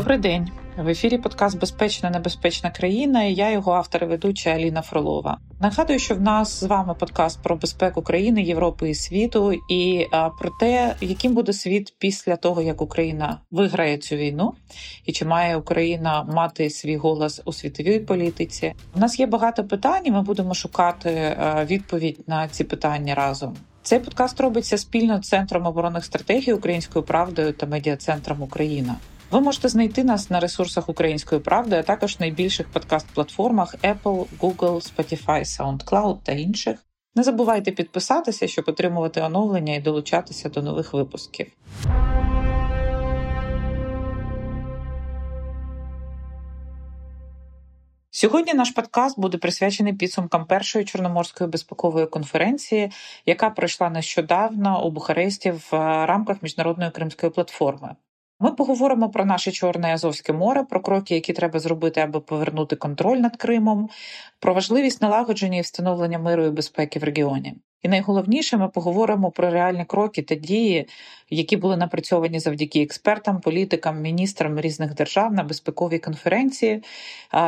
Добрий день в ефірі. Подкаст Безпечна небезпечна країна. і Я його автор і ведуча Аліна Фролова. Нагадую, що в нас з вами подкаст про безпеку країни, Європи і світу, і про те, яким буде світ після того, як Україна виграє цю війну, і чи має Україна мати свій голос у світовій політиці. У нас є багато питань. і Ми будемо шукати відповідь на ці питання разом. Цей подкаст робиться спільно з центром оборонних стратегій Українською правдою та медіа-центром Україна. Ви можете знайти нас на ресурсах Української правди, а також найбільших подкаст-платформах Apple, Google, Spotify, SoundCloud та інших. Не забувайте підписатися, щоб отримувати оновлення і долучатися до нових випусків. Сьогодні наш подкаст буде присвячений підсумкам першої чорноморської безпекової конференції, яка пройшла нещодавно у Бухаресті в рамках міжнародної кримської платформи. Ми поговоримо про наше Чорне Азовське море, про кроки, які треба зробити, аби повернути контроль над Кримом, про важливість налагодження і встановлення миру і безпеки в регіоні. І найголовніше, ми поговоримо про реальні кроки та дії, які були напрацьовані завдяки експертам, політикам, міністрам різних держав на безпековій конференції,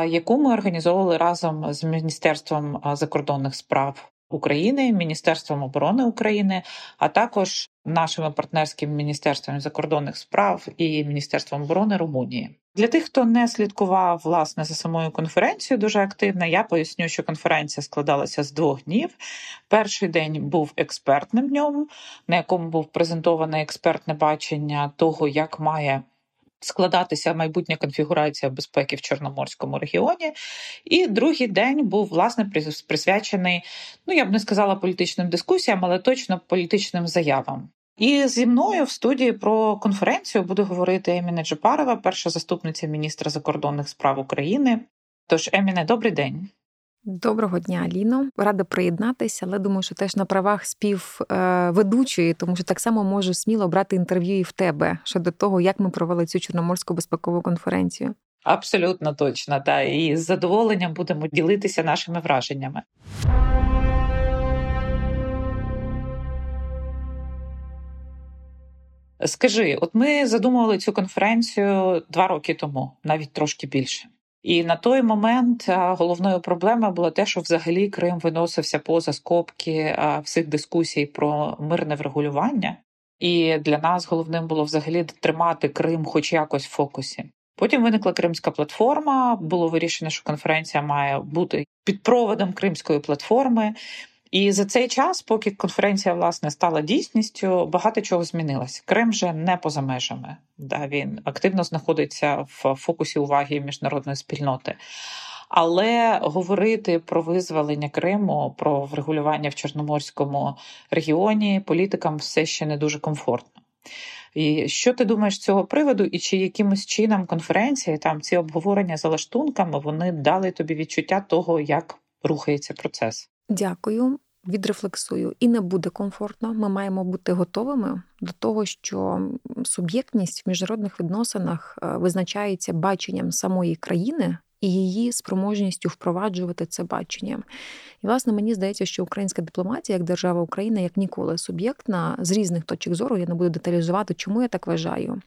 яку ми організовували разом з Міністерством закордонних справ України, Міністерством оборони України, а також нашими партнерськими міністерствами закордонних справ і Міністерством оборони Румунії. Для тих, хто не слідкував власне за самою конференцією, дуже активно, я поясню, що конференція складалася з двох днів. Перший день був експертним днем, на якому був презентоване експертне бачення того, як має складатися майбутня конфігурація безпеки в Чорноморському регіоні. І другий день був власне присвячений, ну я б не сказала політичним дискусіям, але точно політичним заявам. І зі мною в студії про конференцію буде говорити Еміне Джапарова, перша заступниця міністра закордонних справ України. Тож, Еміне, добрий день. Доброго дня, Аліно. Рада приєднатися, але думаю, що теж на правах співведучої, тому що так само можу сміло брати інтерв'ю і в тебе щодо того, як ми провели цю чорноморську безпекову конференцію. Абсолютно точно, та і з задоволенням будемо ділитися нашими враженнями. Скажи, от ми задумували цю конференцію два роки тому, навіть трошки більше. І на той момент головною проблемою було те, що взагалі Крим виносився поза скобки всіх дискусій про мирне врегулювання. І для нас головним було взагалі тримати Крим, хоч якось в фокусі. Потім виникла Кримська платформа. Було вирішено, що конференція має бути під проводом Кримської платформи. І за цей час, поки конференція власне стала дійсністю, багато чого змінилось. Крим вже не поза межами. Да, Він активно знаходиться в фокусі уваги міжнародної спільноти. Але говорити про визволення Криму, про врегулювання в Чорноморському регіоні політикам все ще не дуже комфортно. І що ти думаєш з цього приводу, і чи якимось чином конференції там ці обговорення за лаштунками вони дали тобі відчуття того, як рухається процес? Дякую відрефлексую і не буде комфортно. Ми маємо бути готовими до того, що суб'єктність в міжнародних відносинах е, визначається баченням самої країни і її спроможністю впроваджувати це бачення. І, власне, мені здається, що українська дипломатія, як держава Україна, як ніколи суб'єктна з різних точок зору, я не буду деталізувати, чому я так вважаю.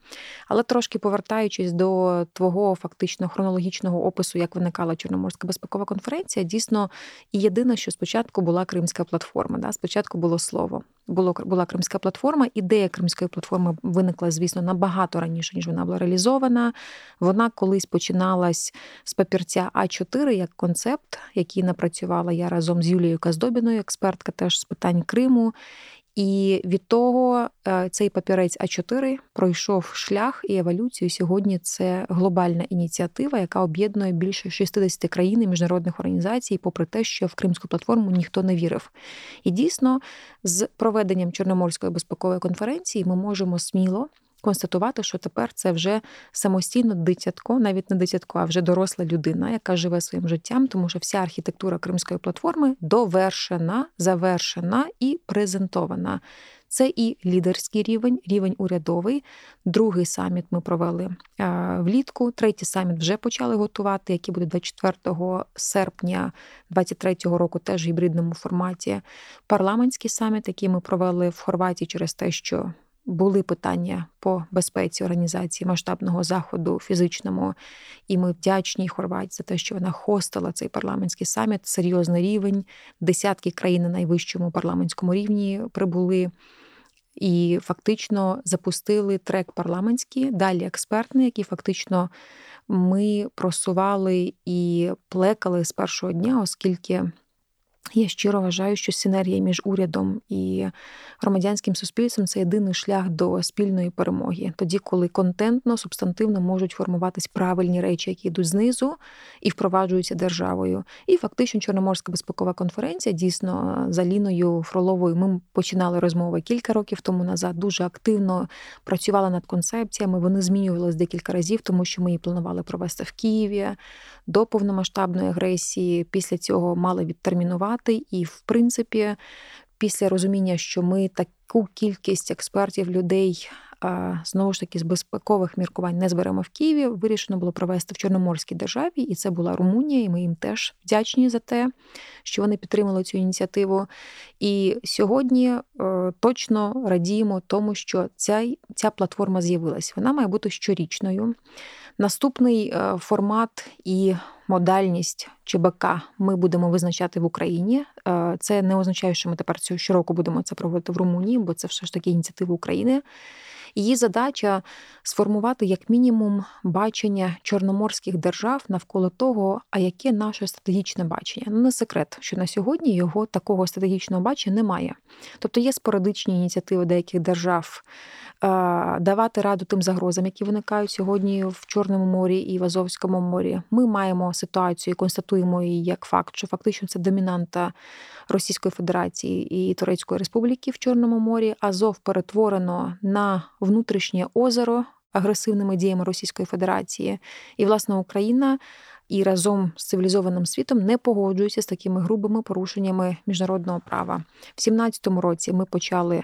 Але трошки повертаючись до твого фактично хронологічного опису, як виникала Чорноморська безпекова конференція, дійсно і єдине, що спочатку була Кримська платформа. Да? Спочатку було слово. Було була Кримська платформа. Ідея Кримської платформи виникла, звісно, набагато раніше, ніж вона була реалізована. Вона колись починалась з папірця А 4 як концепт, який напрацювала я разом з Юлією Каздобіною, експертка теж з питань Криму. І від того е, цей папірець А4 пройшов шлях і еволюцію. Сьогодні це глобальна ініціатива, яка об'єднує більше 60 країн і міжнародних організацій, попри те, що в Кримську платформу ніхто не вірив. І дійсно, з проведенням Чорноморської безпекової конференції ми можемо сміло констатувати, що тепер це вже самостійно дитятко, навіть не дитятко, а вже доросла людина, яка живе своїм життям, тому що вся архітектура Кримської платформи довершена, завершена і презентована. Це і лідерський рівень, рівень урядовий. Другий саміт ми провели влітку. Третій саміт вже почали готувати, який буде 24 серпня 2023 року, теж в гібридному форматі. Парламентський саміт, який ми провели в Хорватії через те, що були питання по безпеці організації масштабного заходу фізичному, і ми вдячні Хорватії за те, що вона хостила цей парламентський саміт. Серйозний рівень. Десятки країн на найвищому парламентському рівні прибули. І фактично запустили трек парламентський, далі експертний, який фактично ми просували і плекали з першого дня, оскільки я щиро вважаю, що синергія між урядом і громадянським суспільством це єдиний шлях до спільної перемоги. Тоді, коли контентно, субстантивно можуть формуватись правильні речі, які йдуть знизу і впроваджуються державою. І фактично Чорноморська безпекова конференція дійсно за Ліною Фроловою ми починали розмови кілька років тому назад. Дуже активно працювали над концепціями. Вони змінювалися декілька разів, тому що ми її планували провести в Києві до повномасштабної агресії. Після цього мали відтермінувати. І, в принципі, після розуміння, що ми таку кількість експертів, людей. Знову ж таки, з безпекових міркувань не зберемо в Києві. Вирішено було провести в Чорноморській державі, і це була Румунія. І ми їм теж вдячні за те, що вони підтримали цю ініціативу. І сьогодні е, точно радіємо тому, що ця ця платформа з'явилась. Вона має бути щорічною. Наступний е, формат і модальність ЧБК ми будемо визначати в Україні. Е, це не означає, що ми тепер цього щороку будемо це проводити в Румунії, бо це все ж таки ініціатива України. Її задача сформувати як мінімум бачення чорноморських держав навколо того, а яке наше стратегічне бачення. Ну не секрет, що на сьогодні його такого стратегічного бачення немає. Тобто є спорадичні ініціативи деяких держав давати раду тим загрозам, які виникають сьогодні в Чорному морі і в Азовському морі. Ми маємо ситуацію, і констатуємо її як факт, що фактично це домінанта Російської Федерації і Турецької Республіки в Чорному морі. Азов перетворено на внутрішнє озеро агресивними діями Російської Федерації, і власне Україна. І разом з цивілізованим світом не погоджуються з такими грубими порушеннями міжнародного права. В 17 році ми почали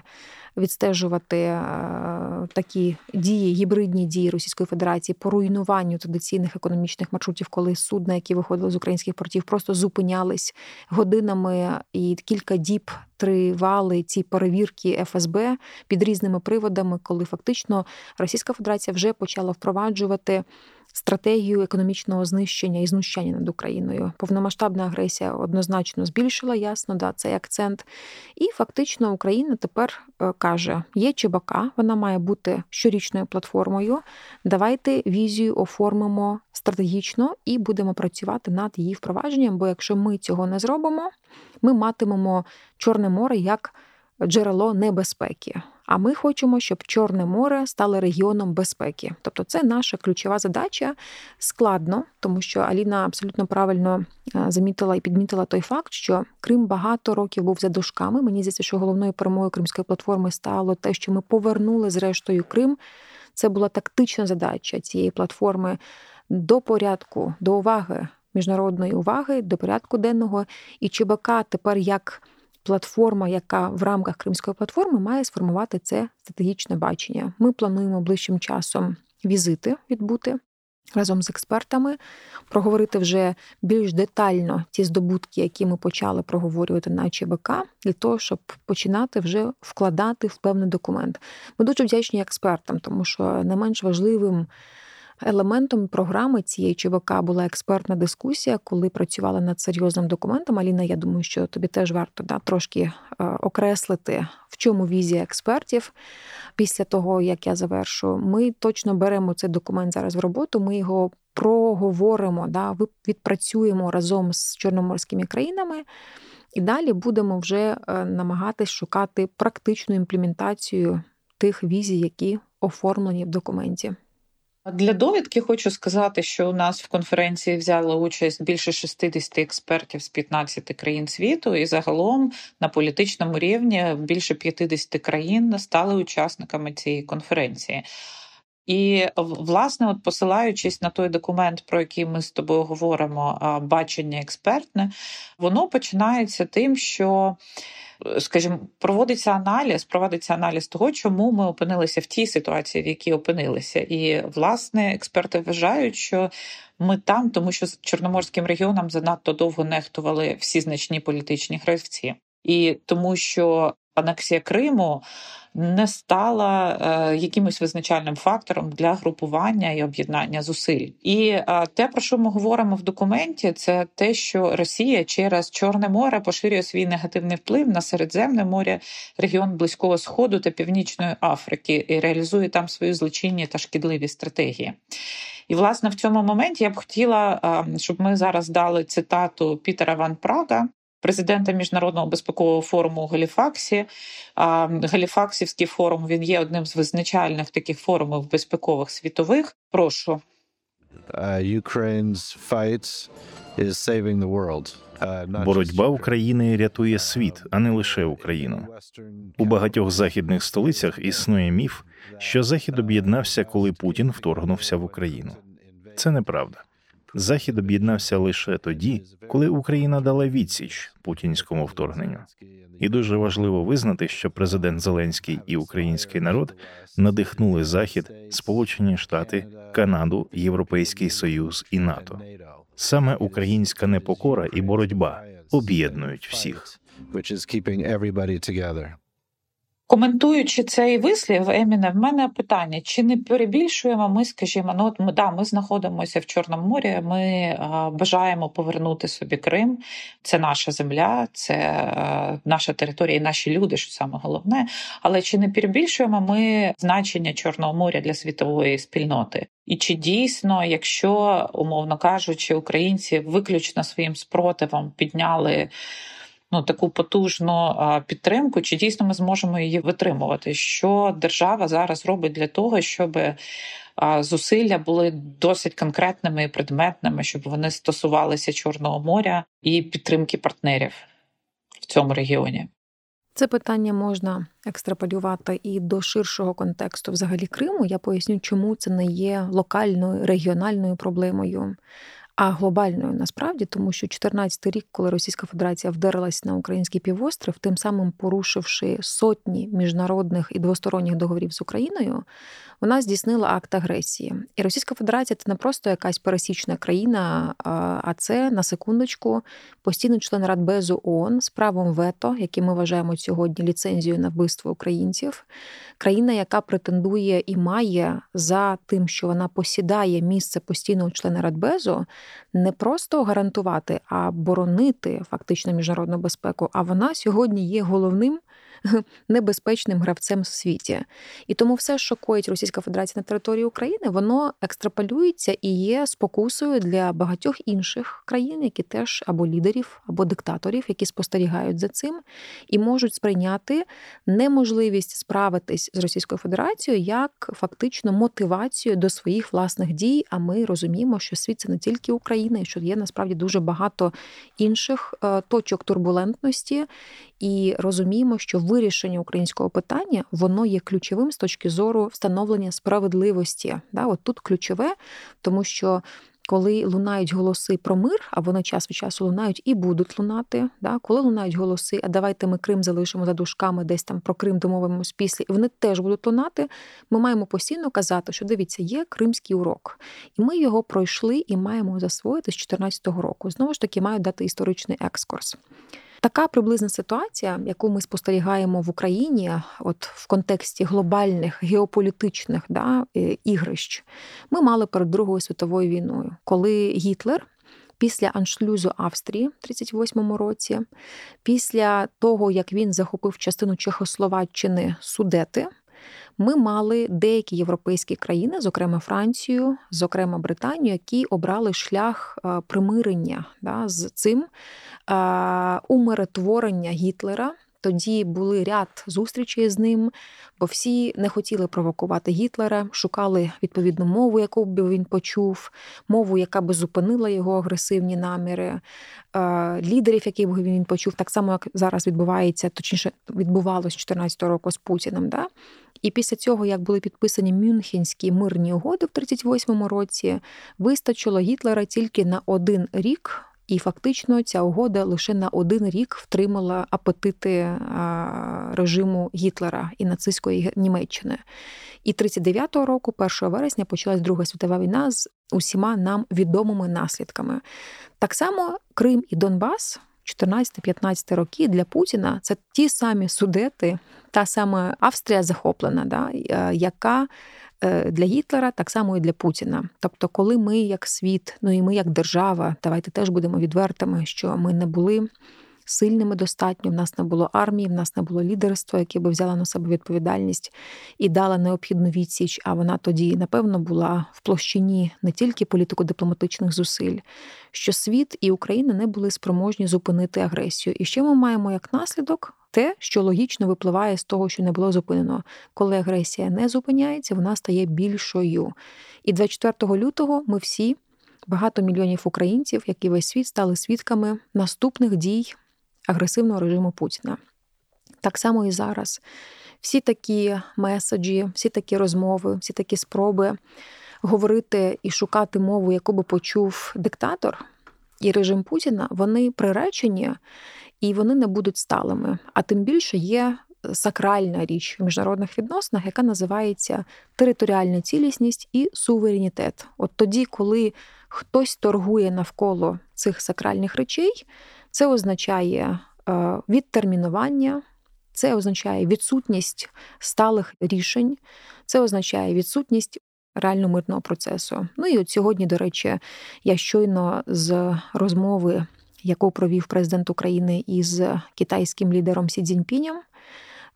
відстежувати е, такі дії, гібридні дії Російської Федерації по руйнуванню традиційних економічних маршрутів, коли судна, які виходили з українських портів, просто зупинялись годинами і кілька діб тривали ці перевірки ФСБ під різними приводами, коли фактично Російська Федерація вже почала впроваджувати стратегію економічного знищення і знущання над Україною. Повномасштабна агресія однозначно збільшила, ясно, да, цей акцент. І фактично Україна тепер е, каже: є ЧБК, вона має бути щорічною платформою. Давайте візію оформимо стратегічно і будемо працювати над її впровадженням. Бо якщо ми цього не зробимо, ми матимемо Чорне море як джерело небезпеки. А ми хочемо, щоб Чорне море стало регіоном безпеки. Тобто, це наша ключова задача складно, тому що Аліна абсолютно правильно е, замітила і підмітила той факт, що Крим багато років був за дужками. Мені здається, що головною перемогою кримської платформи стало те, що ми повернули зрештою Крим. Це була тактична задача цієї платформи до порядку, до уваги міжнародної уваги, до порядку денного. І ЧБК тепер як платформа, яка в рамках Кримської платформи має сформувати це стратегічне бачення. Ми плануємо ближчим часом візити відбути. Разом з експертами проговорити вже більш детально ті здобутки, які ми почали проговорювати на ЧБК, для того, щоб починати вже вкладати в певний документ. Ми дуже вдячні експертам, тому що не менш важливим Елементом програми цієї ЧВК була експертна дискусія, коли працювали над серйозним документом. Аліна, я думаю, що тобі теж варто да, трошки е, окреслити, в чому візія експертів. Після того, як я завершу, ми точно беремо цей документ зараз в роботу. Ми його проговоримо, да, відпрацюємо разом з чорноморськими країнами. І далі будемо вже е, намагатись шукати практичну імплементацію тих візій, які оформлені в документі. Для довідки хочу сказати, що у нас в конференції взяли участь більше 60 експертів з 15 країн світу, і загалом на політичному рівні більше 50 країн стали учасниками цієї конференції. І власне, от посилаючись на той документ, про який ми з тобою говоримо, бачення експертне, воно починається тим, що скажімо, проводиться аналіз, проводиться аналіз того, чому ми опинилися в тій ситуації, в якій опинилися. І власне експерти вважають, що ми там, тому що з чорноморським регіоном занадто довго нехтували всі значні політичні гравці. І тому, що анексія Криму не стала е, якимось визначальним фактором для групування і об'єднання зусиль. І е, те, про що ми говоримо в документі, це те, що Росія через Чорне море поширює свій негативний вплив на Середземне море, регіон Близького Сходу та Північної Африки і реалізує там свої злочинні та шкідливі стратегії. І, власне, в цьому моменті я б хотіла, е, щоб ми зараз дали цитату Пітера Ван Прага, президента міжнародного безпекового форуму у Галіфаксі. Галіфаксівський форум він є одним з визначальних таких форумів безпекових світових. Прошу. Uh, Ukraine's fight is saving the world. Uh, Боротьба України рятує світ, а не лише Україну. У багатьох західних столицях існує міф, що Захід об'єднався, коли Путін вторгнувся в Україну. Це неправда. Захід об'єднався лише тоді, коли Україна дала відсіч путінському вторгненню. І дуже важливо визнати, що президент Зеленський і український народ надихнули Захід, Сполучені Штати, Канаду, Європейський Союз і НАТО. Саме українська непокора і боротьба об'єднують всіх. Коментуючи цей вислів, Еміне, в мене питання: чи не перебільшуємо ми, скажімо, ну от ми да, ми знаходимося в Чорному морі. Ми а, бажаємо повернути собі Крим. Це наша земля, це а, наша територія, і наші люди, що саме головне. Але чи не перебільшуємо ми значення Чорного моря для світової спільноти? І чи дійсно, якщо умовно кажучи, українці виключно своїм спротивом підняли? Ну таку потужну підтримку, чи дійсно ми зможемо її витримувати? Що держава зараз робить для того, щоб зусилля були досить конкретними і предметними, щоб вони стосувалися Чорного моря і підтримки партнерів в цьому регіоні? Це питання можна екстраполювати і до ширшого контексту взагалі Криму. Я поясню, чому це не є локальною регіональною проблемою а глобальною насправді, тому що 14 рік, коли Російська Федерація вдарилась на український півострів, тим самим порушивши сотні міжнародних і двосторонніх договорів з Україною, вона здійснила акт агресії. І Російська Федерація це не просто якась пересічна країна, а це на секундочку постійний член Радбезу ООН з правом вето, який ми вважаємо сьогодні ліцензією на вбивство українців, країна, яка претендує і має за тим, що вона посідає місце постійного члена Радбезу, не просто гарантувати, а боронити фактично міжнародну безпеку. А вона сьогодні є головним небезпечним гравцем в світі. І тому все, що коїть Російська Федерація на території України, воно екстраполюється і є спокусою для багатьох інших країн, які теж або лідерів, або диктаторів, які спостерігають за цим, і можуть сприйняти неможливість справитись з Російською Федерацією як фактично мотивацію до своїх власних дій. А ми розуміємо, що світ це не тільки Україна, і що є насправді дуже багато інших е, точок турбулентності, і розуміємо, що вирішення українського питання воно є ключовим з точки зору встановлення справедливості. Да, От тут ключове, тому що. Коли лунають голоси про мир, а вони час від часу лунають і будуть лунати. Да? Коли лунають голоси, а давайте ми Крим залишимо за дужками, десь там про Крим домовимось після, і вони теж будуть лунати. Ми маємо постійно казати, що дивіться, є кримський урок, і ми його пройшли і маємо засвоїти з 2014 року. Знову ж таки, мають дати історичний екскурс. Така приблизна ситуація, яку ми спостерігаємо в Україні, от в контексті глобальних геополітичних да, е, ігрищ, ми мали перед Другою світовою війною, коли Гітлер. Після аншлюзу Австрії в 38-му році, після того як він захопив частину Чехословаччини Судети, ми мали деякі європейські країни, зокрема Францію, зокрема Британію, які обрали шлях е, примирення да, з цим е, умиротворення Гітлера. Тоді були ряд зустрічей з ним, бо всі не хотіли провокувати Гітлера, шукали відповідну мову, яку б він почув, мову, яка би зупинила його агресивні наміри, е, лідерів, яких би він почув, так само як зараз відбувається, точніше відбувалося 2014 року з Путіним. Да? І після цього, як були підписані Мюнхенські мирні угоди в 38-му році, вистачило Гітлера тільки на один рік. І фактично ця угода лише на один рік втримала апетити режиму Гітлера і нацистської Німеччини. І 39-го року, 1 вересня, почалась Друга світова війна з усіма нам відомими наслідками. Так само Крим і Донбас 14-15 роки для Путіна це ті самі судети, та сама Австрія захоплена, да, е, яка е, для Гітлера так само і для Путіна. Тобто, коли ми як світ, ну і ми як держава, давайте теж будемо відвертими, що ми не були сильними достатньо. В нас не було армії, в нас не було лідерства, яке би взяла на себе відповідальність і дала необхідну відсіч. А вона тоді, напевно, була в площині не тільки політико-дипломатичних зусиль, що світ і Україна не були спроможні зупинити агресію. І ще ми маємо як наслідок. Те, що логічно випливає з того, що не було зупинено, коли агресія не зупиняється, вона стає більшою. І 24 лютого ми всі, багато мільйонів українців, як і весь світ, стали свідками наступних дій агресивного режиму Путіна. Так само і зараз. Всі такі меседжі, всі такі розмови, всі такі спроби говорити і шукати мову, яку би почув диктатор і режим Путіна, вони приречені і вони не будуть сталими. А тим більше є сакральна річ в міжнародних відносинах, яка називається територіальна цілісність і суверенітет. От тоді, коли хтось торгує навколо цих сакральних речей, це означає е, відтермінування, це означає відсутність сталих рішень, це означає відсутність реально мирного процесу. Ну і от сьогодні, до речі, я щойно з розмови, яку провів президент України із китайським лідером Сі Цзіньпінем,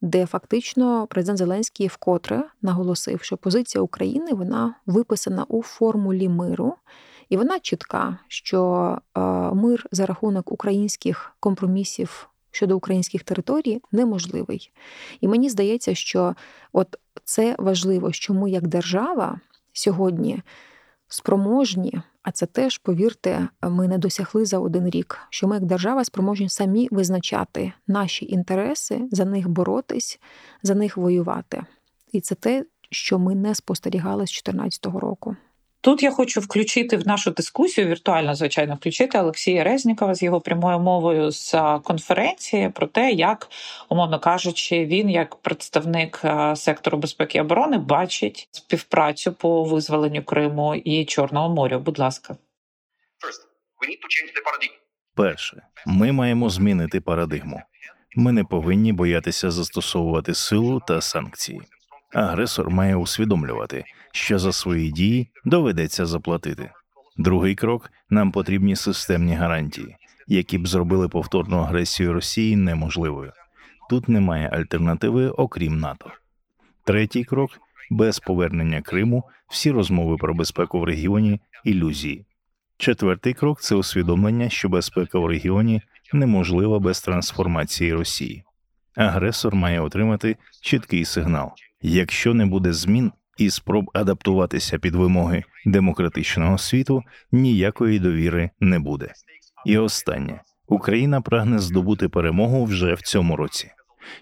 де фактично президент Зеленський вкотре наголосив, що позиція України вона виписана у формулі миру. І вона чітка, що е, мир за рахунок українських компромісів щодо українських територій неможливий. І мені здається, що от це важливо, що ми як держава сьогодні спроможні, а це теж, повірте, ми не досягли за один рік, що ми як держава спроможні самі визначати наші інтереси, за них боротись, за них воювати. І це те, що ми не спостерігали з 2014 року. Тут я хочу включити в нашу дискусію віртуально, звичайно, включити Олексія Резнікова з його прямою мовою з конференції про те, як, умовно кажучи, він, як представник сектору безпеки і оборони, бачить співпрацю по визволенню Криму і Чорного моря. Будь ласка, перше, ми маємо змінити парадигму. Ми не повинні боятися застосовувати силу та санкції. Агресор має усвідомлювати, що за свої дії доведеться заплатити. Другий крок нам потрібні системні гарантії, які б зробили повторну агресію Росії неможливою. Тут немає альтернативи, окрім НАТО. Третій крок без повернення Криму, всі розмови про безпеку в регіоні ілюзії. Четвертий крок це усвідомлення, що безпека в регіоні неможлива без трансформації Росії. Агресор має отримати чіткий сигнал. Якщо не буде змін і спроб адаптуватися під вимоги демократичного світу, ніякої довіри не буде. І останнє Україна прагне здобути перемогу вже в цьому році.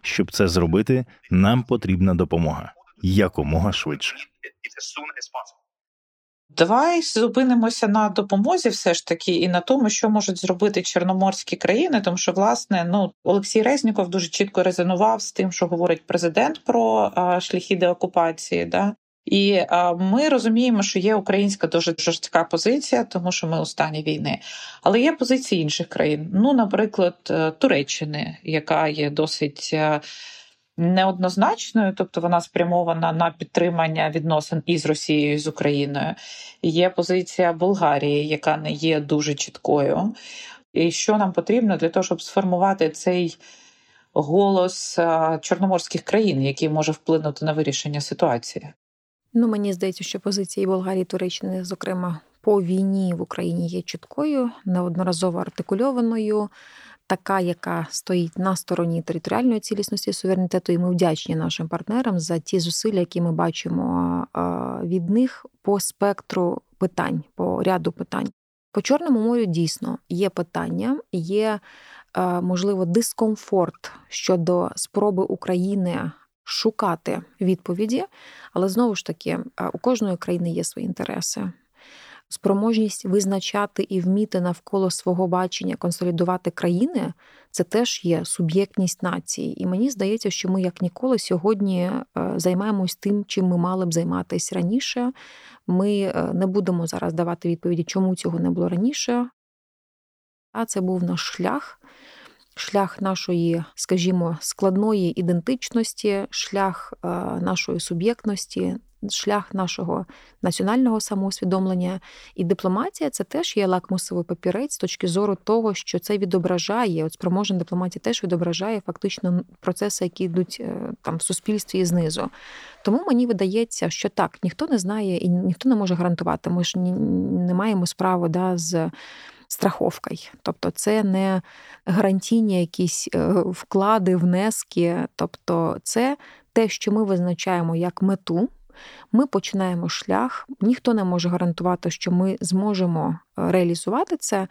Щоб це зробити, нам потрібна допомога якомога швидше. Давай зупинимося на допомозі, все ж таки, і на тому, що можуть зробити чорноморські країни, тому що власне ну Олексій Резніков дуже чітко резонував з тим, що говорить президент про а, шляхи деокупації. Да? І ми розуміємо, що є українська дуже жорстка позиція, тому що ми у стані війни. Але є позиції інших країн. Ну, наприклад, е, Туреччини, яка є досить. Е, неоднозначною, тобто вона спрямована на підтримання відносин із Росією і з Україною. Є позиція Болгарії, яка не є дуже чіткою. І що нам потрібно для того, щоб сформувати цей голос чорноморських країн, який може вплинути на вирішення ситуації? Ну мені здається, що позиція Болгарії Туреччини, зокрема по війні в Україні, є чіткою, неодноразово артикульованою така, яка стоїть на стороні територіальної цілісності суверенітету, і ми вдячні нашим партнерам за ті зусилля, які ми бачимо від них по спектру питань, по ряду питань. По Чорному морю дійсно є питання, є можливо дискомфорт щодо спроби України. Шукати відповіді, але знову ж таки у кожної країни є свої інтереси спроможність визначати і вміти навколо свого бачення консолідувати країни, це теж є суб'єктність нації. І мені здається, що ми як ніколи сьогодні е, займаємось тим, чим ми мали б займатися раніше. Ми е, не будемо зараз давати відповіді, чому цього не було раніше. А це був наш шлях, шлях нашої, скажімо, складної ідентичності, шлях е, нашої суб'єктності, шлях нашого національного самоусвідомлення. І дипломатія це теж є лакмусовий папірець з точки зору того, що це відображає, от спроможна дипломатія теж відображає фактично процеси, які йдуть е, там в суспільстві і знизу. Тому мені видається, що так, ніхто не знає і ніхто не може гарантувати. Ми ж не маємо справи да, з. Страховкою. Тобто це не гарантійні якісь е, вклади, внески. Тобто, це те, що ми визначаємо як мету, ми починаємо шлях, ніхто не може гарантувати, що ми зможемо е, реалізувати це.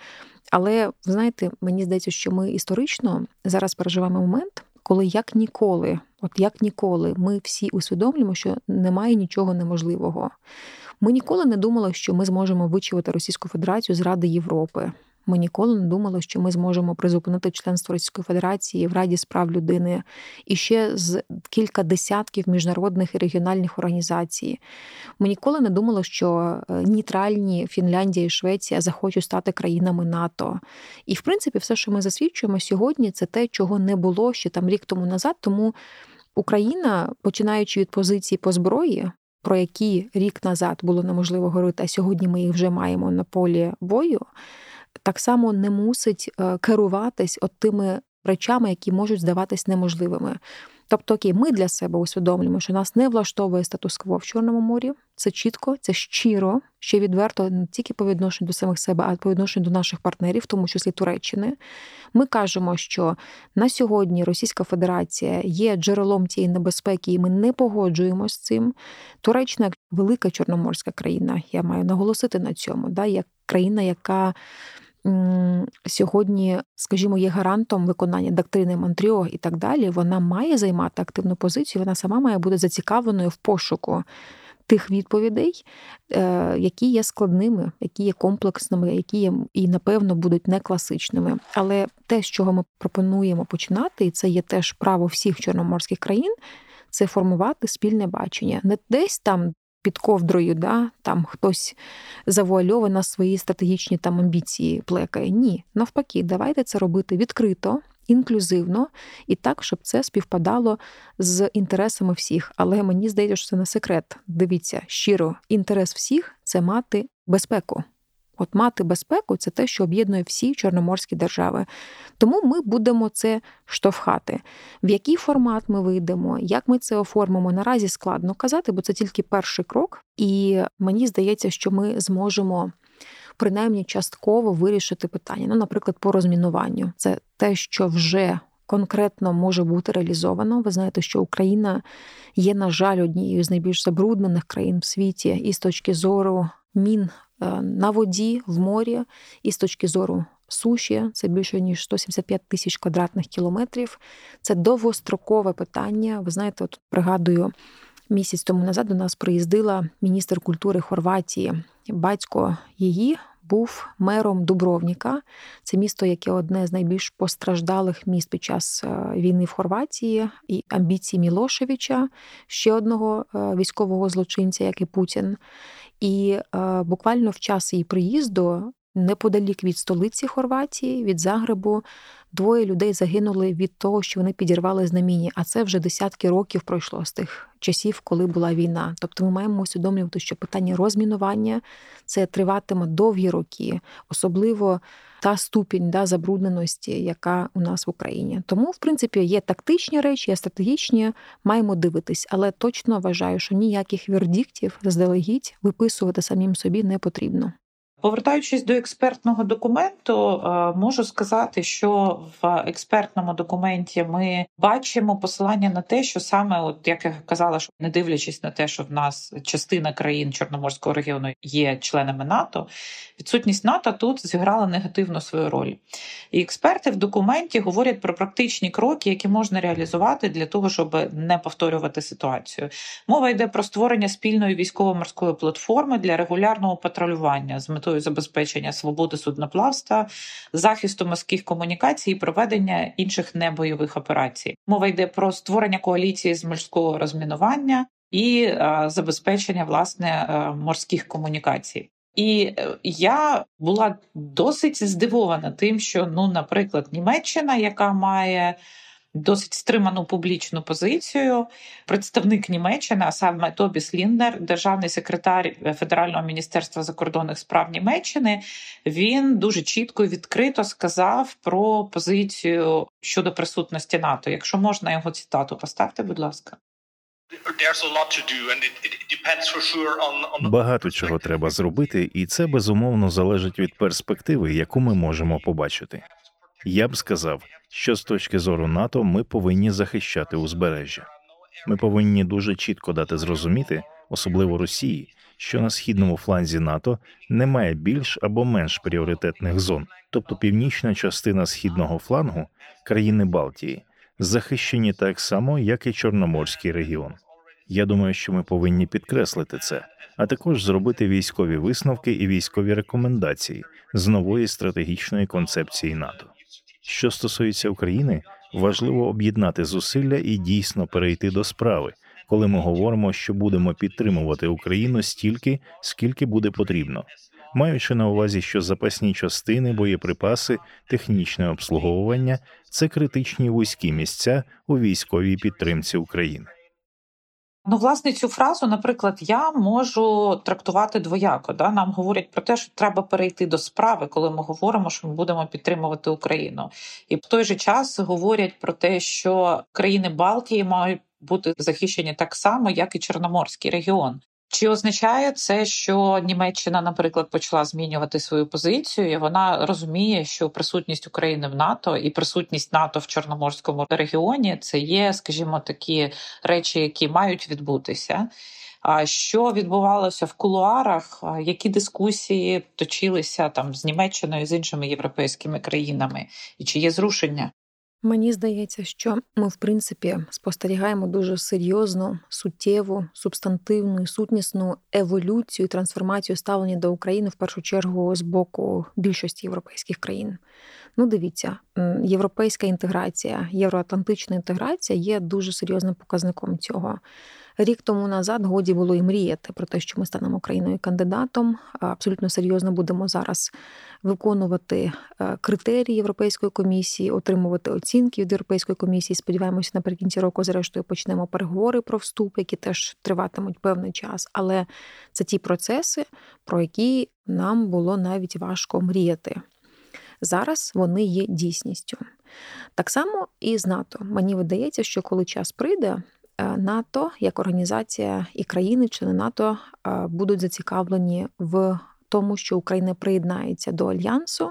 Але ви знаєте, мені здається, що ми історично зараз переживаємо момент, коли як ніколи, от як ніколи, ми всі усвідомлюємо, що немає нічого неможливого. Ми ніколи не думали, що ми зможемо вичувати Російську Федерацію з Ради Європи. Ми ніколи не думали, що ми зможемо призупинити членство Російської Федерації в Раді справ людини і ще з кілька десятків міжнародних і регіональних організацій. Ми ніколи не думали, що е, нейтральні Фінляндія і Швеція захочуть стати країнами НАТО. І в принципі, все, що ми засвідчуємо сьогодні, це те, чого не було ще там рік тому назад. Тому Україна, починаючи від позиції по зброї. Про які рік назад було неможливо говорити, а сьогодні ми їх вже маємо на полі бою так само не мусить е, керуватись от тими речами, які можуть здаватись неможливими. Тобто, окей, ми для себе усвідомлюємо, що нас не влаштовує статус-кво в Чорному морі. Це чітко, це щиро, ще відверто не тільки по відношенню до самих себе, а й по відношенню до наших партнерів, в тому числі Туреччини. Ми кажемо, що на сьогодні Російська Федерація є джерелом цієї небезпеки, і ми не погоджуємося з цим. Туреччина як велика чорноморська країна, я маю наголосити на цьому, да, як країна, яка сьогодні, скажімо, є гарантом виконання доктрини Монтріо і так далі, вона має займати активну позицію, вона сама має бути зацікавленою в пошуку тих відповідей, е, які є складними, які є комплексними, які є і, напевно, будуть не класичними. Але те, з чого ми пропонуємо починати, і це є теж право всіх чорноморських країн. Це формувати спільне бачення, не десь там під ковдрою, да, там хтось завуальовано свої стратегічні там амбіції плекає. Ні, навпаки, давайте це робити відкрито. Інклюзивно і так, щоб це співпадало з інтересами всіх. Але мені здається, що це не секрет. Дивіться, щиро, інтерес всіх це мати безпеку. От мати безпеку це те, що об'єднує всі чорноморські держави. Тому ми будемо це штовхати. В який формат ми вийдемо, як ми це оформимо, наразі складно казати, бо це тільки перший крок. І мені здається, що ми зможемо принаймні частково вирішити питання. Ну, наприклад, по розмінуванню. Це те, що вже. Конкретно може бути реалізовано. Ви знаєте, що Україна є, на жаль, однією з найбільш забруднених країн в світі, і з точки зору мін на воді, в морі, і з точки зору суші, це більше ніж 175 тисяч квадратних кілометрів. Це довгострокове питання. Ви знаєте, от пригадую, місяць тому назад до нас приїздила міністр культури Хорватії. Батько її був мером Дубровніка. Це місто, яке одне з найбільш постраждалих міст під час е, війни в Хорватії, і амбіції Мілошевича, ще одного е, військового злочинця, як і Путін. І е, буквально в час її приїзду, неподалік від столиці Хорватії, від Загребу, двоє людей загинули від того, що вони підірвали знаміння. А це вже десятки років пройшло з тих часів, коли була війна. Тобто ми маємо усвідомлювати, що питання розмінування це триватиме довгі роки, особливо. Та ступінь да, забрудненості, яка у нас в Україні. Тому, в принципі, є тактичні речі, є стратегічні, маємо дивитись, але точно вважаю, що ніяких вердиктів заздалегідь виписувати самим собі не потрібно. Повертаючись до експертного документу, е, можу сказати, що в експертному документі ми бачимо посилання на те, що саме, от як я казала, що не дивлячись на те, що в нас частина країн Чорноморського регіону є членами НАТО, відсутність НАТО тут зіграла негативну свою роль. І експерти в документі говорять про практичні кроки, які можна реалізувати для того, щоб не повторювати ситуацію. Мова йде про створення спільної військово-морської платформи для регулярного патрулювання з метою метою забезпечення свободи судноплавства, захисту морських комунікацій і проведення інших небойових операцій. Мова йде про створення коаліції з морського розмінування і забезпечення власне морських комунікацій. І е, я була досить здивована тим, що, ну, наприклад, Німеччина, яка має досить стриману публічну позицію, представник Німеччини, а саме Тобіс Ліндер, державний секретар Федерального міністерства закордонних справ Німеччини, він дуже чітко і відкрито сказав про позицію щодо присутності НАТО. Якщо можна його цитату, поставте, будь ласка. Багато чого треба зробити, і це безумовно залежить від перспективи, яку ми можемо побачити. Я б сказав, що з точки зору НАТО ми повинні захищати узбережжя. Ми повинні дуже чітко дати зрозуміти, особливо Росії, що на східному фланзі НАТО немає більш або менш пріоритетних зон, тобто північна частина східного флангу країни Балтії захищені так само, як і Чорноморський регіон. Я думаю, що ми повинні підкреслити це, а також зробити військові висновки і військові рекомендації з нової стратегічної концепції НАТО. Що стосується України, важливо об'єднати зусилля і дійсно перейти до справи, коли ми говоримо, що будемо підтримувати Україну стільки, скільки буде потрібно, маючи на увазі, що запасні частини, боєприпаси, технічне обслуговування це критичні вузькі місця у військовій підтримці України. Ну, власне, цю фразу, наприклад, я можу трактувати двояко. Да? Нам говорять про те, що треба перейти до справи, коли ми говоримо, що ми будемо підтримувати Україну. І в той же час говорять про те, що країни Балтії мають бути захищені так само, як і Чорноморський регіон. Чи означає це, що Німеччина, наприклад, почала змінювати свою позицію? і Вона розуміє, що присутність України в НАТО і присутність НАТО в Чорноморському регіоні це є, скажімо, такі речі, які мають відбутися. А що відбувалося в кулуарах? Які дискусії точилися там з Німеччиною з іншими європейськими країнами, і чи є зрушення? Мені здається, що ми, в принципі, спостерігаємо дуже серйозну, суттєву, субстантивну і сутнісну еволюцію, і трансформацію ставлення до України в першу чергу з боку більшості європейських країн. Ну, дивіться, європейська інтеграція, євроатлантична інтеграція є дуже серйозним показником цього. Рік тому назад годі було і мріяти про те, що ми станемо країною кандидатом. Абсолютно серйозно будемо зараз виконувати е, критерії Європейської комісії, отримувати оцінки від Європейської комісії. Сподіваємося, наприкінці року, зрештою, почнемо переговори про вступ, які теж триватимуть певний час. Але це ті процеси, про які нам було навіть важко мріяти. Зараз вони є дійсністю. Так само і з НАТО. Мені видається, що коли час прийде, НАТО як організація і країни, члени НАТО е, будуть зацікавлені в тому, що Україна приєднається до альянсу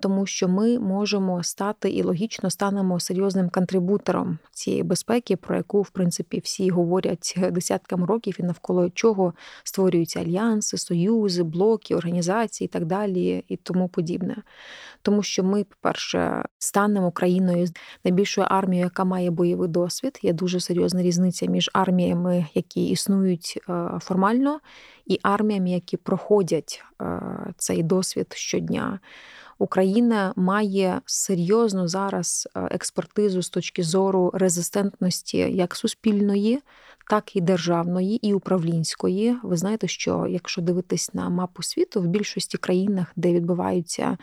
тому що ми можемо стати і логічно станемо серйозним контрибутором цієї безпеки, про яку в принципі всі говорять десятками років, і навколо чого створюються альянси, союзи, блоки, організації і так далі, і тому подібне. Тому що ми, по-перше, станемо країною з найбільшою армією, яка має бойовий досвід. Є дуже серйозна різниця між арміями, які існують е, формально, і арміями, які проходять е, цей досвід щодня. Україна має серйозну зараз е, експертизу з точки зору резистентності як суспільної, так і державної, і управлінської. Ви знаєте, що якщо дивитись на мапу світу, в більшості країнах, де відбуваються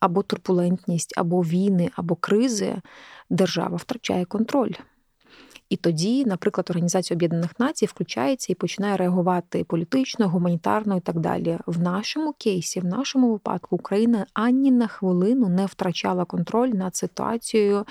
або турбулентність, або війни, або кризи, держава втрачає контроль. І тоді, наприклад, Організація Об'єднаних Націй включається і починає реагувати політично, гуманітарно і так далі. В нашому кейсі, в нашому випадку, Україна ані на хвилину не втрачала контроль над ситуацією.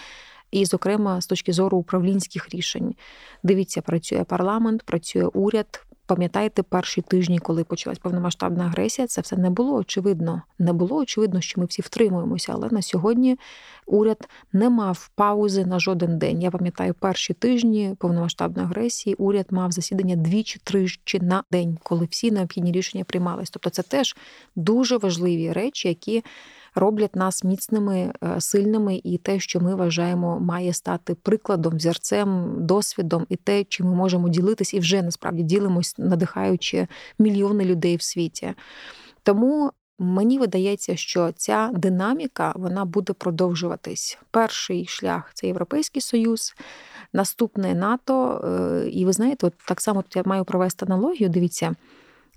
І, зокрема, з точки зору управлінських рішень, дивіться, працює парламент, працює уряд, Пам'ятаєте, перші тижні, коли почалась повномасштабна агресія, це все не було очевидно. Не було очевидно, що ми всі втримуємося. Але на сьогодні уряд не мав паузи на жоден день. Я пам'ятаю, перші тижні повномасштабної агресії уряд мав засідання двічі-тричі на день, коли всі необхідні рішення приймались. Тобто, це теж дуже важливі речі, які роблять нас міцними, е, сильними, і те, що ми вважаємо, має стати прикладом, взірцем, досвідом, і те, чим ми можемо ділитись, і вже насправді ділимось, надихаючи мільйони людей в світі. Тому. Мені видається, що ця динаміка вона буде продовжуватись. Перший шлях це Європейський Союз, наступне НАТО. Е, і ви знаєте, от так само я маю провести аналогію. Дивіться,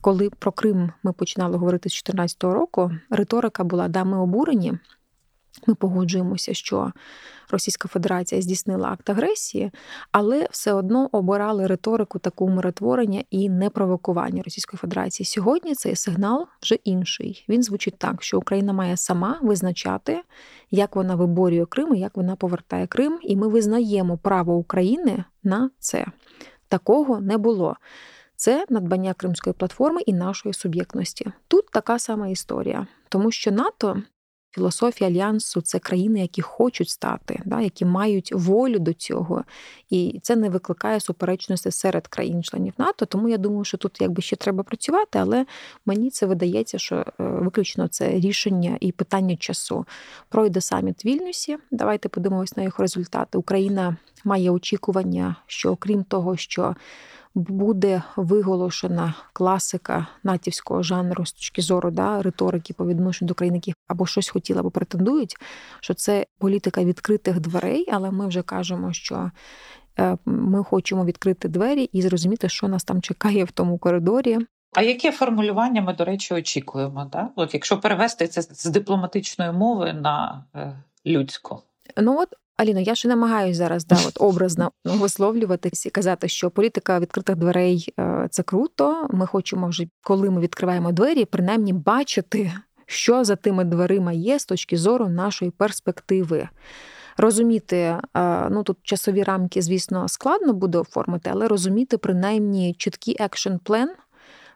коли про Крим ми починали говорити з 2014 року, риторика була да, ми обурені. Ми погоджуємося, що Російська Федерація здійснила акт агресії, але все одно обирали риторику таку умиротворення і непровокування Російської Федерації. Сьогодні цей сигнал вже інший. Він звучить так, що Україна має сама визначати, як вона виборює Крим і як вона повертає Крим, і ми визнаємо право України на це. Такого не було. Це надбання Кримської платформи і нашої суб'єктності. Тут така сама історія, тому що НАТО Філософія альянсу це країни, які хочуть стати, да, які мають волю до цього, і це не викликає суперечності серед країн-членів НАТО. Тому я думаю, що тут якби ще треба працювати, але мені це видається, що е, виключно це рішення і питання часу. Пройде саміт Вільнюсі. Давайте подивимось на їх результати. Україна має очікування, що окрім того, що буде виголошена класика натівського жанру з точки зору да, риторики по відношенню до країн, які або щось хотіли, або претендують, що це політика відкритих дверей, але ми вже кажемо, що. Е, ми хочемо відкрити двері і зрозуміти, що нас там чекає в тому коридорі. А яке формулювання ми, до речі, очікуємо? Да? От якщо перевести це з дипломатичної мови на е, людську? Ну от Аліно, я ще намагаюся зараз да, от образно висловлюватись і казати, що політика відкритих дверей е, це круто. Ми хочемо вже, коли ми відкриваємо двері, принаймні бачити, що за тими дверима є з точки зору нашої перспективи. Розуміти, е, ну тут часові рамки, звісно, складно буде оформити, але розуміти принаймні чіткий екшн план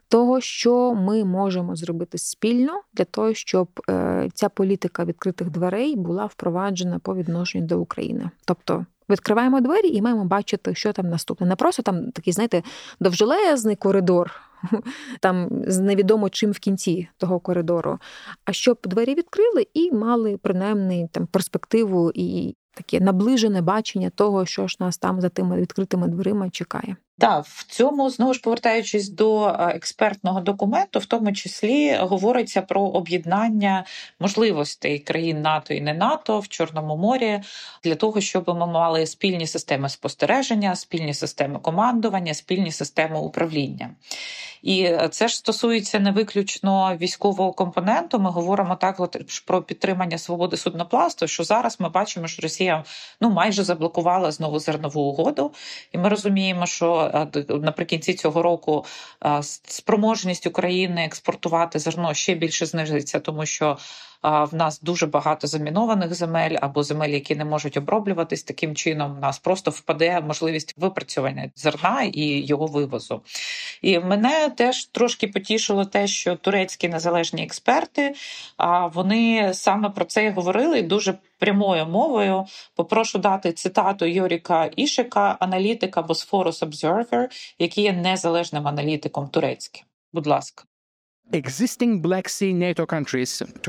того, що ми можемо зробити спільно для того, щоб е, ця політика відкритих дверей була впроваджена по відношенню до України. Тобто відкриваємо двері і маємо бачити, що там наступне. Не просто там такий, знаєте, довжелезний коридор. Там з невідомо чим в кінці того коридору, а щоб двері відкрили і мали принаймні там перспективу і таке наближене бачення того, що ж нас там за тими відкритими дверима чекає. Так, в цьому знову ж повертаючись до е, експертного документу, в тому числі говориться про об'єднання можливостей країн НАТО і не НАТО в Чорному морі для того, щоб ми мали спільні системи спостереження, спільні системи командування, спільні системи управління. І це ж стосується не виключно військового компоненту. Ми говоримо так от про підтримання свободи суднопласту. Що зараз ми бачимо, що Росія ну майже заблокувала знову зернову угоду, і ми розуміємо, що наприкінці цього року спроможність України експортувати зерно ще більше знижиться, тому що в нас дуже багато замінованих земель або земель, які не можуть оброблюватись. Таким чином у нас просто впаде можливість випрацювання зерна і його вивозу. І мене теж трошки потішило те, що турецькі незалежні експерти вони саме про це і говорили дуже прямою мовою. Попрошу дати цитату Йоріка Ішика, аналітика Bosphorus Observer, який є незалежним аналітиком турецьким. Будь ласка.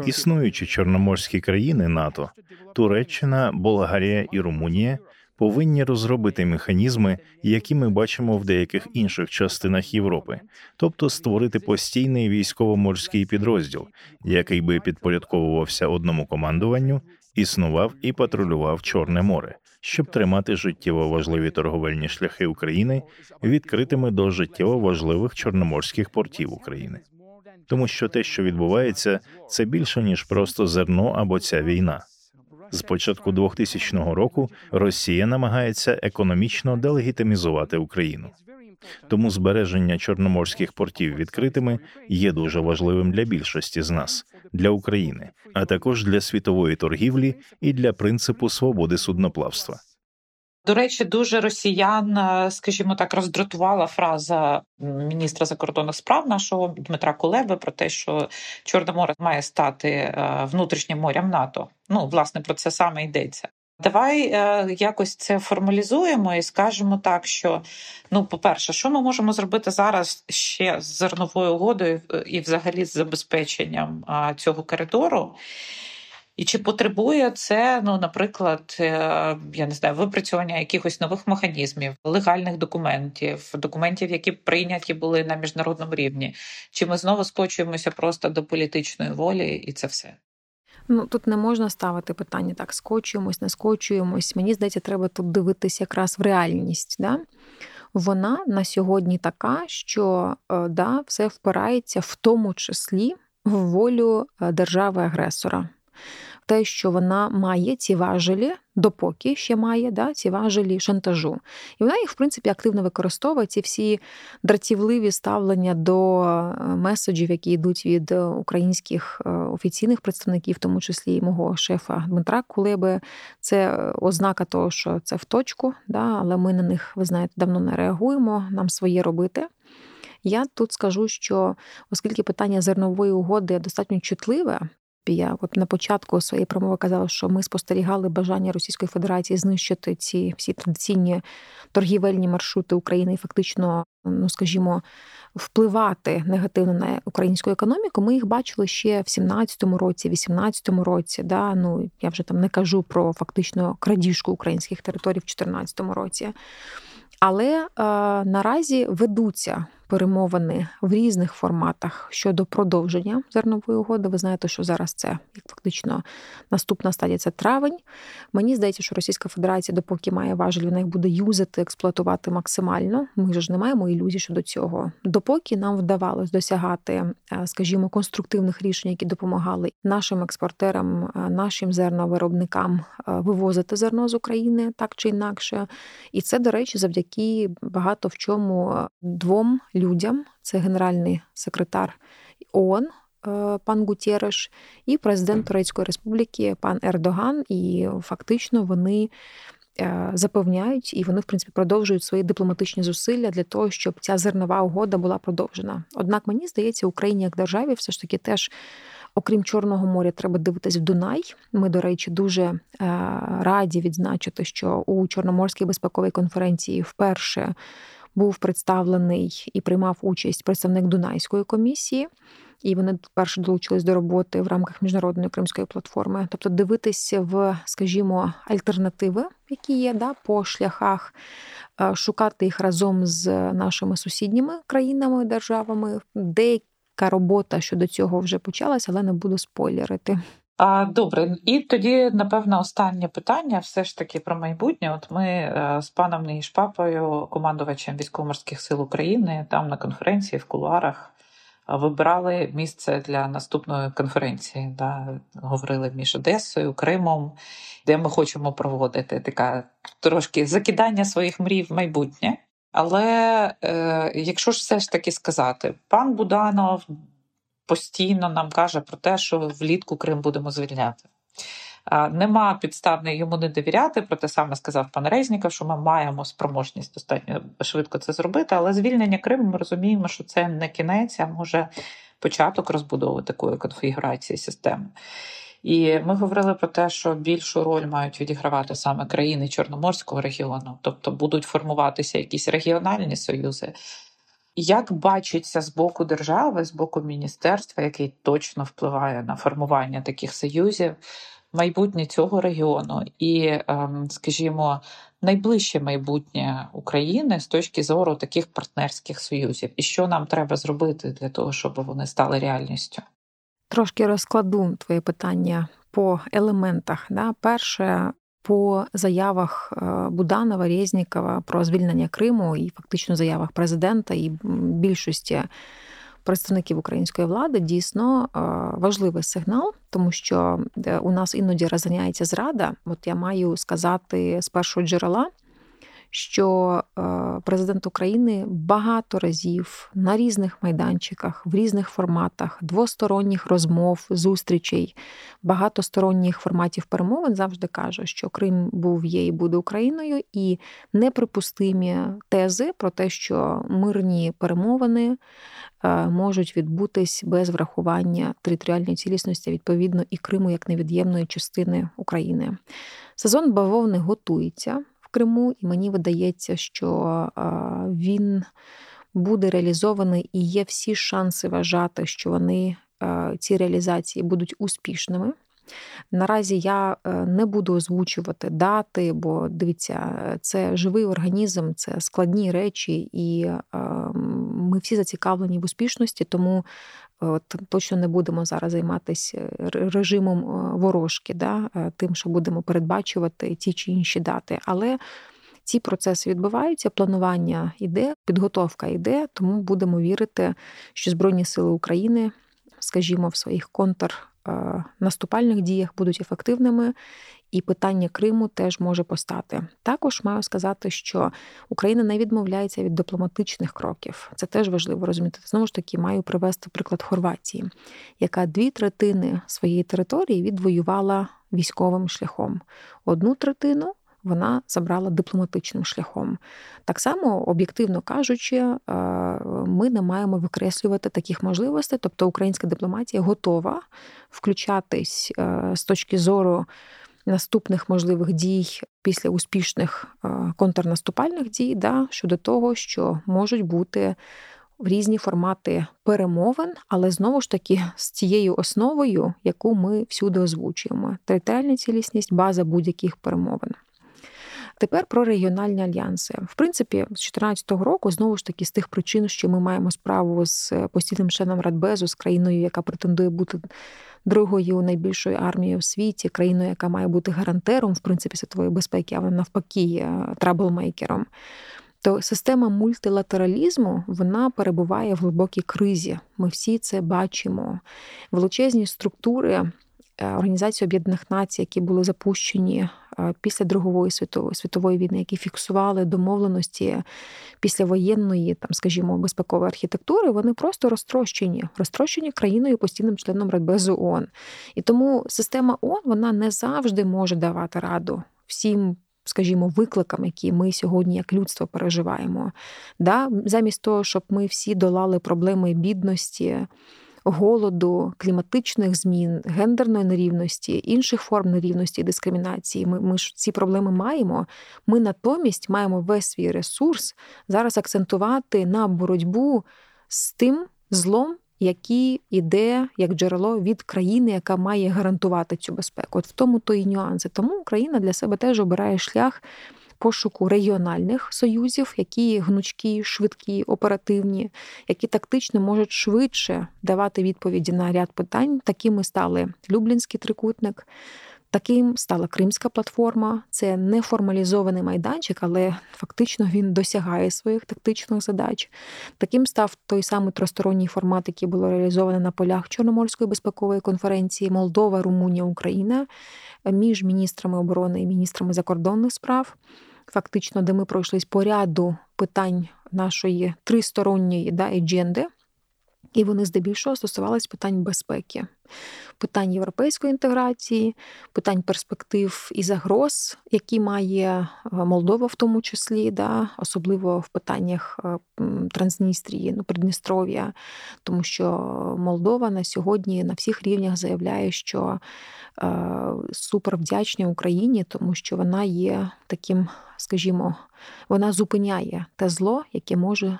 Існуючі чорноморські країни НАТО, Туреччина, Болгарія і Румунія повинні розробити механізми, які ми бачимо в деяких інших частинах Європи, тобто створити постійний військово-морський підрозділ, який би підпорядковувався одному командуванню, існував і патрулював Чорне море, щоб тримати життєво важливі торговельні шляхи України відкритими до життєво важливих чорноморських портів України тому що те, що відбувається, це більше ніж просто зерно або ця війна. З початку 2000 року Росія намагається економічно делегітимізувати Україну. Тому збереження чорноморських портів відкритими є дуже важливим для більшості з нас, для України, а також для світової торгівлі і для принципу свободи судноплавства. До речі, дуже росіян, е, скажімо так, роздратувала фраза міністра закордонних справ нашого Дмитра Кулеби про те, що Чорне море має стати е, внутрішнім морем НАТО. Ну, власне, про це саме йдеться. Давай е, якось це формалізуємо і скажемо так, що ну, по-перше, що ми можемо зробити зараз ще з зерновою угодою і, взагалі, з забезпеченням цього коридору. І чи потребує це, ну, наприклад, е, я не знаю, випрацювання якихось нових механізмів, легальних документів, документів, які прийняті були на міжнародному рівні? Чи ми знову скочуємося просто до політичної волі, і це все? Ну тут не можна ставити питання так: скочуємось, не скочуємось. Мені здається, треба тут дивитися якраз в реальність. Да? вона на сьогодні така, що да, все впирається в тому числі в волю держави-агресора те, що вона має ці важелі, допоки ще має да, ці важелі шантажу. І вона їх, в принципі, активно використовує ці всі дратівливі ставлення до е, меседжів, які йдуть від українських е, офіційних представників, в тому числі і мого шефа Дмитра Кулеби. Це ознака того, що це в точку, да, але ми на них, ви знаєте, давно не реагуємо, нам своє робити. Я тут скажу, що оскільки питання зернової угоди достатньо чутливе, я от на початку своєї промови казала, що ми спостерігали бажання Російської Федерації знищити ці всі традиційні торгівельні маршрути України і фактично, ну скажімо, впливати негативно на українську економіку. Ми їх бачили ще в 17-му році, 18-му році. Да? Ну я вже там не кажу про фактично крадіжку українських територій в 2014 році. Але е, наразі ведуться перемовини в різних форматах щодо продовження зернової угоди. Ви знаєте, що зараз це як фактично наступна стадія це травень. Мені здається, що Російська Федерація, допоки має важель, вона їх буде юзати, експлуатувати максимально. Ми ж не маємо ілюзій щодо цього. Допоки нам вдавалось досягати, е, скажімо, конструктивних рішень, які допомагали нашим експортерам, е, нашим зерновиробникам е, вивозити зерно з України так чи інакше. І це, до речі, завдяки багато в чому двом людям: це генеральний секретар ООН е, пан Гутєреш і президент Турецької Республіки пан Ердоган. І фактично вони. Е, запевняють, і вони, в принципі, продовжують свої дипломатичні зусилля для того, щоб ця зернова угода була продовжена. Однак мені здається, Україні як державі, все ж таки, теж, окрім Чорного моря, треба дивитись в Дунай. Ми, до речі, дуже е, раді відзначити, що у Чорноморській безпековій конференції вперше був представлений і приймав участь представник Дунайської комісії. І вони вперше долучились до роботи в рамках міжнародної кримської платформи, тобто дивитися в, скажімо, альтернативи, які є да, по шляхах, е, шукати їх разом з нашими сусідніми країнами державами. Деяка робота щодо цього вже почалася, але не буду спойлерити. Добре, і тоді, напевно, останнє питання все ж таки про майбутнє. От ми е, з паном Нігішпапою, командувачем військово-морських сил України, там на конференції в кулуарах вибирали місце для наступної конференції. Да? Говорили між Одесою, Кримом, де ми хочемо проводити така трошки закидання своїх мрій в майбутнє. Але е, якщо ж все ж таки сказати, пан Буданов постійно нам каже про те, що влітку Крим будемо звільняти. Нема підстав йому не довіряти, про те саме сказав пан Резніков, що ми маємо спроможність достатньо швидко це зробити. Але звільнення Криму ми розуміємо, що це не кінець, а може початок розбудови такої конфігурації системи. І ми говорили про те, що більшу роль мають відігравати саме країни Чорноморського регіону, тобто будуть формуватися якісь регіональні союзи. Як бачиться з боку держави, з боку міністерства, який точно впливає на формування таких союзів, майбутнє цього регіону і, ем, скажімо, найближче майбутнє України з точки зору таких партнерських союзів, і що нам треба зробити для того, щоб вони стали реальністю? Трошки розкладу твоє питання по елементах. Да? Перше, по заявах е, Буданова, Резнікова про звільнення Криму і фактично заявах президента і більшості представників української влади дійсно е, важливий сигнал, тому що е, у нас іноді розганяється зрада. От я маю сказати з першого джерела що е, президент України багато разів на різних майданчиках, в різних форматах, двосторонніх розмов, зустрічей, багатосторонніх форматів перемовин завжди каже, що Крим був, є і буде Україною, і неприпустимі тези про те, що мирні перемовини е, можуть відбутись без врахування територіальної цілісності, відповідно, і Криму як невід'ємної частини України. Сезон бавовни готується. Криму, і мені видається, що він буде реалізований і є всі шанси вважати, що вони ці реалізації будуть успішними. Наразі я е, не буду озвучувати дати, бо дивіться, це живий організм, це складні речі, і всі зацікавлені в успішності, тому от, точно не будемо зараз займатися е, режимом е, ворожки, да, тим, що будемо передбачувати ті чи інші дати. Але Ці процеси відбуваються, планування йде, підготовка йде, тому будемо вірити, що Збройні Сили України, скажімо, в своїх контрнаступальних діях будуть ефективними. І питання Криму теж може постати. Також маю сказати, що Україна не відмовляється від дипломатичних кроків. Це теж важливо розуміти. Знову ж таки, маю привести приклад Хорватії, яка дві третини своєї території відвоювала військовим шляхом. Одну третину вона забрала дипломатичним шляхом. Так само, об'єктивно кажучи, е, ми не маємо викреслювати таких можливостей, тобто українська дипломатія готова включатись е, з точки зору. Наступних можливих дій після успішних е, контрнаступальних дій да, щодо того, що можуть бути різні формати перемовин, але знову ж таки з цією основою, яку ми всюди озвучуємо: територіальна цілісність, база будь-яких перемовин. Тепер про регіональні альянси. В принципі, з 2014 року знову ж таки з тих причин, що ми маємо справу з постійним членом Радбезу, з країною, яка претендує бути другою найбільшою армією в світі, країною, яка має бути гарантером в принципі світової безпеки, а вона навпаки є troublemaker ом. То система мультилатералізму вона перебуває в глибокій кризі. Ми всі це бачимо. Величезні структури Е, Організації Об'єднаних Націй, які були запущені е, після Другої світової світової війни, які фіксували домовленості післявоєнної, там, скажімо, безпекової архітектури, вони просто розтрощені, розтрощені країною постійним членом Радбезу ООН. І тому система ООН вона не завжди може давати раду всім. Скажімо, викликам, які ми сьогодні, як людство, переживаємо, Да? замість того, щоб ми всі долали проблеми бідності, голоду, кліматичних змін, гендерної нерівності, інших форм нерівності і дискримінації. Ми, ми ж ці проблеми маємо. Ми натомість маємо весь свій ресурс зараз акцентувати на боротьбу з тим злом. Який іде як джерело від країни, яка має гарантувати цю безпеку, от в тому то і нюанси. Тому Україна для себе теж обирає шлях пошуку регіональних союзів, які гнучкі, швидкі, оперативні, які тактично можуть швидше давати відповіді на ряд питань. Такими стали Люблінський трикутник. Таким стала Кримська платформа. Це не формалізований майданчик, але фактично він досягає своїх тактичних задач. Таким став той самий тросторонній формат, який було реалізовано на полях Чорноморської безпекової конференції Молдова, Румунія, Україна між міністрами оборони і міністрами закордонних справ фактично, де ми пройшлись по ряду питань нашої тристоронньої да, едженди, і вони здебільшого стосувалися питань безпеки питань європейської інтеграції, питань перспектив і загроз, які має е, Молдова, в тому числі, да, особливо в питаннях е, Трансністрії, ну, Придністров'я, тому що Молдова на сьогодні на всіх рівнях заявляє, що е, супер вдячна Україні, тому що вона є таким, скажімо, вона зупиняє те зло, яке може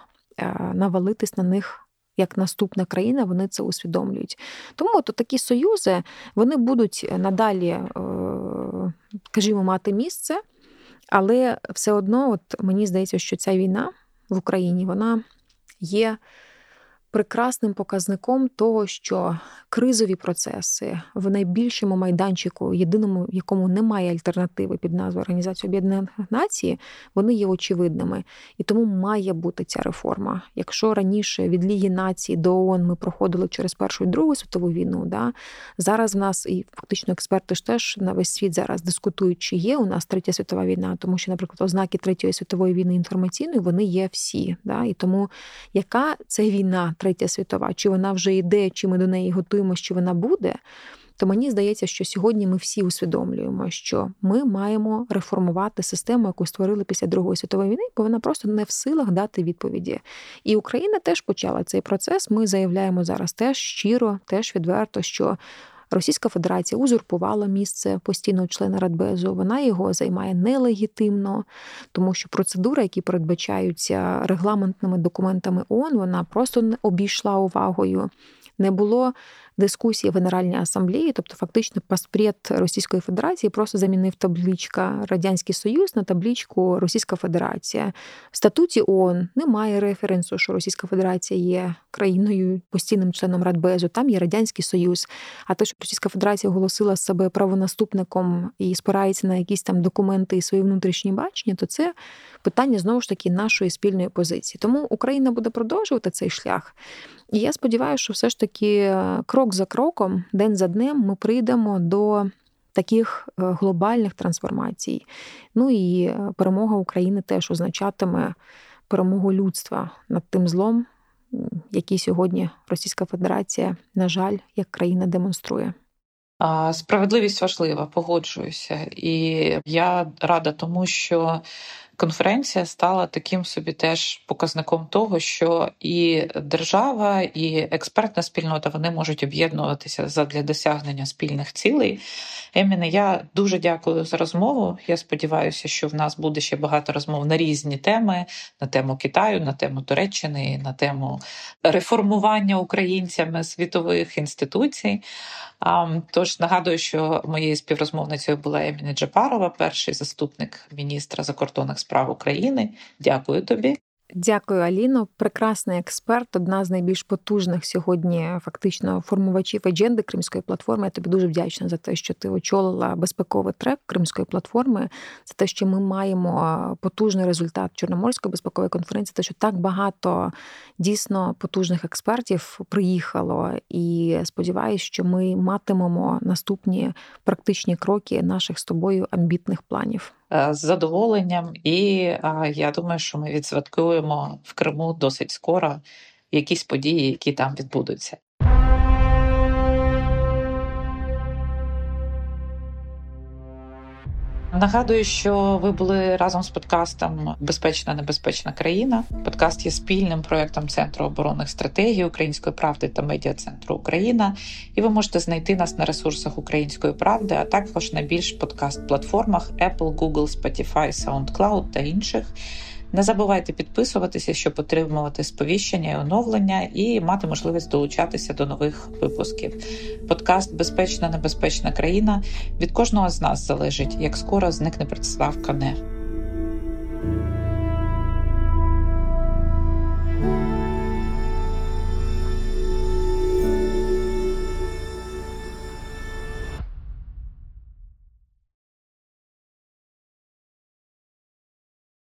навалитись на них як наступна країна, вони це усвідомлюють. Тому то такі союзи вони будуть надалі, е, скажімо, мати місце, але все одно, от мені здається, що ця війна в Україні вона є прекрасним показником того, що кризові процеси в найбільшому майданчику, єдиному, якому немає альтернативи під назвою Організації Об'єднаних Націй, вони є очевидними. І тому має бути ця реформа. Якщо раніше від Ліги націй до ООН ми проходили через Першу і Другу світову війну, да, зараз в нас і фактично експерти ж теж на весь світ зараз дискутують, чи є у нас третя світова війна, тому що, наприклад, ознаки третьої світової війни інформаційної вони є всі. Да, І тому яка це війна? Третя світова, чи вона вже йде, чи ми до неї готуємося, чи вона буде. То мені здається, що сьогодні ми всі усвідомлюємо, що ми маємо реформувати систему, яку створили після Другої світової війни, бо вона просто не в силах дати відповіді. І Україна теж почала цей процес. Ми заявляємо зараз теж щиро, теж відверто, що Російська Федерація узурпувала місце постійного члена Радбезу. Вона його займає нелегітимно, тому що процедури, які передбачаються регламентними документами ООН, вона просто не обійшла увагою. Не було дискусії в Генеральній асамблеї, тобто фактично паспред Російської Федерації просто замінив табличка Радянський Союз на табличку Російська Федерація. В статуті ООН немає референсу, що Російська Федерація є країною постійним членом Радбезу. Там є Радянський Союз. А те, що Російська Федерація оголосила себе правонаступником і спирається на якісь там документи і свої внутрішні бачення, то це питання знову ж таки нашої спільної позиції. Тому Україна буде продовжувати цей шлях. І я сподіваюся, що все ж таки е, крок за кроком, день за днем, ми прийдемо до таких е, глобальних трансформацій. Ну і е, перемога України теж означатиме перемогу людства над тим злом, який сьогодні Російська Федерація, на жаль, як країна демонструє. Справедливість важлива, погоджуюся, і я рада тому, що конференція стала таким собі теж показником того, що і держава, і експертна спільнота вони можуть об'єднуватися для досягнення спільних цілей. Еміне, я дуже дякую за розмову. Я сподіваюся, що в нас буде ще багато розмов на різні теми: на тему Китаю, на тему Туреччини, на тему реформування українцями світових інституцій. Тож нагадую, що моєю співрозмовницею була Еміна Джапарова, перший заступник міністра закордонних справ України. Дякую тобі. Дякую, Аліно. Прекрасний експерт, одна з найбільш потужних сьогодні, фактично, формувачів адженди Кримської платформи. Я тобі дуже вдячна за те, що ти очолила безпековий трек Кримської платформи, за те, що ми маємо потужний результат Чорноморської безпекової конференції, те, що так багато дійсно потужних експертів приїхало. І сподіваюся, що ми матимемо наступні практичні кроки наших з тобою амбітних планів. Е, з задоволенням, і я думаю, що ми відсвяткуємо в Криму досить скоро якісь події, які там відбудуться. Нагадую, що ви були разом з подкастом Безпечна небезпечна країна. Подкаст є спільним проектом Центру оборонних стратегій Української правди та медіа центру Україна. І ви можете знайти нас на ресурсах Української правди, а також на більш подкаст-платформах Apple, Google, Spotify, SoundCloud та інших. Не забувайте підписуватися, щоб отримувати сповіщення і оновлення, і мати можливість долучатися до нових випусків. Подкаст Безпечна, небезпечна країна від кожного з нас залежить, як скоро зникне представка «Не».